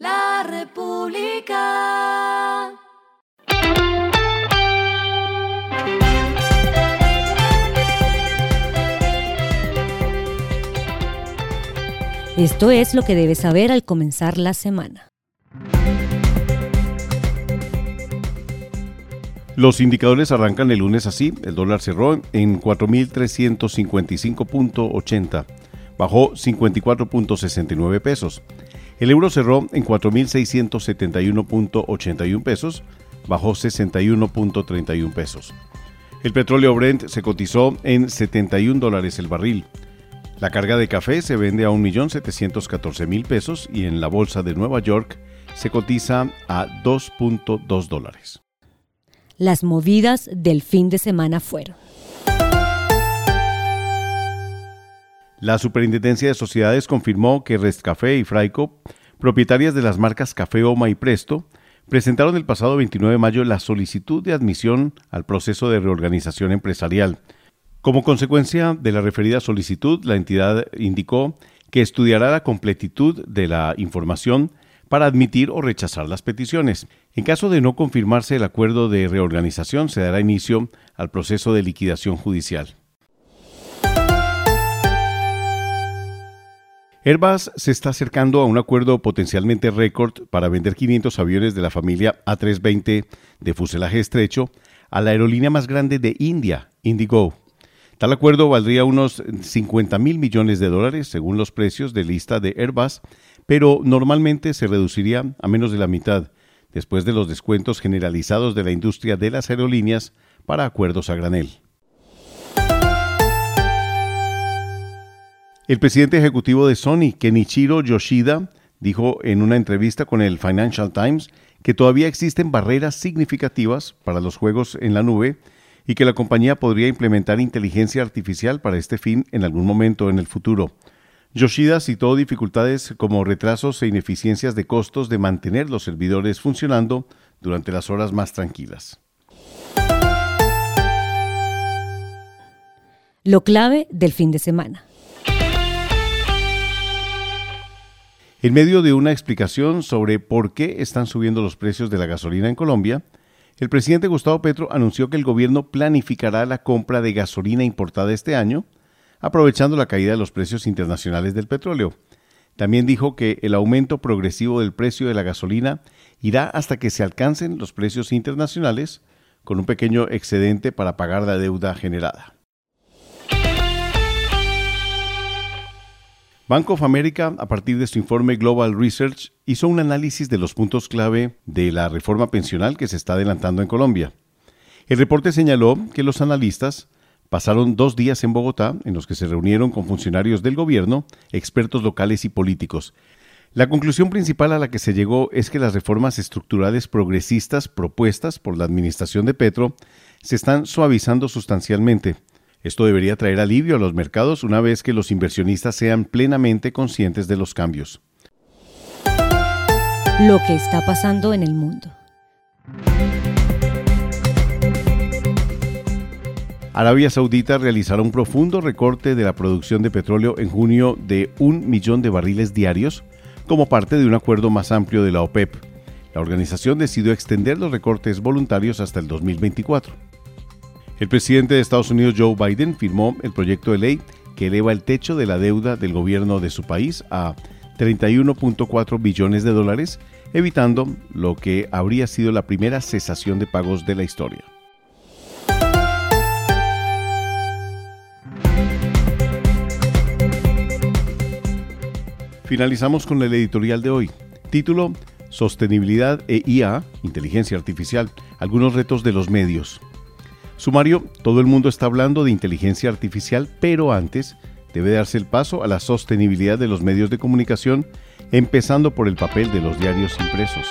La República. Esto es lo que debes saber al comenzar la semana. Los indicadores arrancan el lunes así. El dólar cerró en 4.355.80, bajó 54.69 pesos. El euro cerró en 4.671.81 pesos, bajó 61.31 pesos. El petróleo Brent se cotizó en 71 dólares el barril. La carga de café se vende a 1.714.000 pesos y en la bolsa de Nueva York se cotiza a 2.2 dólares. Las movidas del fin de semana fueron. La Superintendencia de Sociedades confirmó que Restcafé y Fraico, propietarias de las marcas Café Oma y Presto, presentaron el pasado 29 de mayo la solicitud de admisión al proceso de reorganización empresarial como consecuencia de la referida solicitud, la entidad indicó que estudiará la completitud de la información para admitir o rechazar las peticiones. En caso de no confirmarse el acuerdo de reorganización, se dará inicio al proceso de liquidación judicial. Airbus se está acercando a un acuerdo potencialmente récord para vender 500 aviones de la familia A320 de fuselaje estrecho a la aerolínea más grande de India, Indigo. Tal acuerdo valdría unos 50 mil millones de dólares según los precios de lista de Airbus, pero normalmente se reduciría a menos de la mitad después de los descuentos generalizados de la industria de las aerolíneas para acuerdos a granel. El presidente ejecutivo de Sony, Kenichiro Yoshida, dijo en una entrevista con el Financial Times que todavía existen barreras significativas para los juegos en la nube y que la compañía podría implementar inteligencia artificial para este fin en algún momento en el futuro. Yoshida citó dificultades como retrasos e ineficiencias de costos de mantener los servidores funcionando durante las horas más tranquilas. Lo clave del fin de semana. En medio de una explicación sobre por qué están subiendo los precios de la gasolina en Colombia, el presidente Gustavo Petro anunció que el gobierno planificará la compra de gasolina importada este año, aprovechando la caída de los precios internacionales del petróleo. También dijo que el aumento progresivo del precio de la gasolina irá hasta que se alcancen los precios internacionales, con un pequeño excedente para pagar la deuda generada. Bank of America, a partir de su informe Global Research, hizo un análisis de los puntos clave de la reforma pensional que se está adelantando en Colombia. El reporte señaló que los analistas pasaron dos días en Bogotá en los que se reunieron con funcionarios del gobierno, expertos locales y políticos. La conclusión principal a la que se llegó es que las reformas estructurales progresistas propuestas por la administración de Petro se están suavizando sustancialmente esto debería traer alivio a los mercados una vez que los inversionistas sean plenamente conscientes de los cambios. Lo que está pasando en el mundo. Arabia Saudita realizará un profundo recorte de la producción de petróleo en junio de un millón de barriles diarios como parte de un acuerdo más amplio de la OPEP. La organización decidió extender los recortes voluntarios hasta el 2024. El presidente de Estados Unidos, Joe Biden, firmó el proyecto de ley que eleva el techo de la deuda del gobierno de su país a 31.4 billones de dólares, evitando lo que habría sido la primera cesación de pagos de la historia. Finalizamos con el editorial de hoy. Título, Sostenibilidad e IA, Inteligencia Artificial, algunos retos de los medios. Sumario, todo el mundo está hablando de inteligencia artificial, pero antes debe darse el paso a la sostenibilidad de los medios de comunicación, empezando por el papel de los diarios impresos.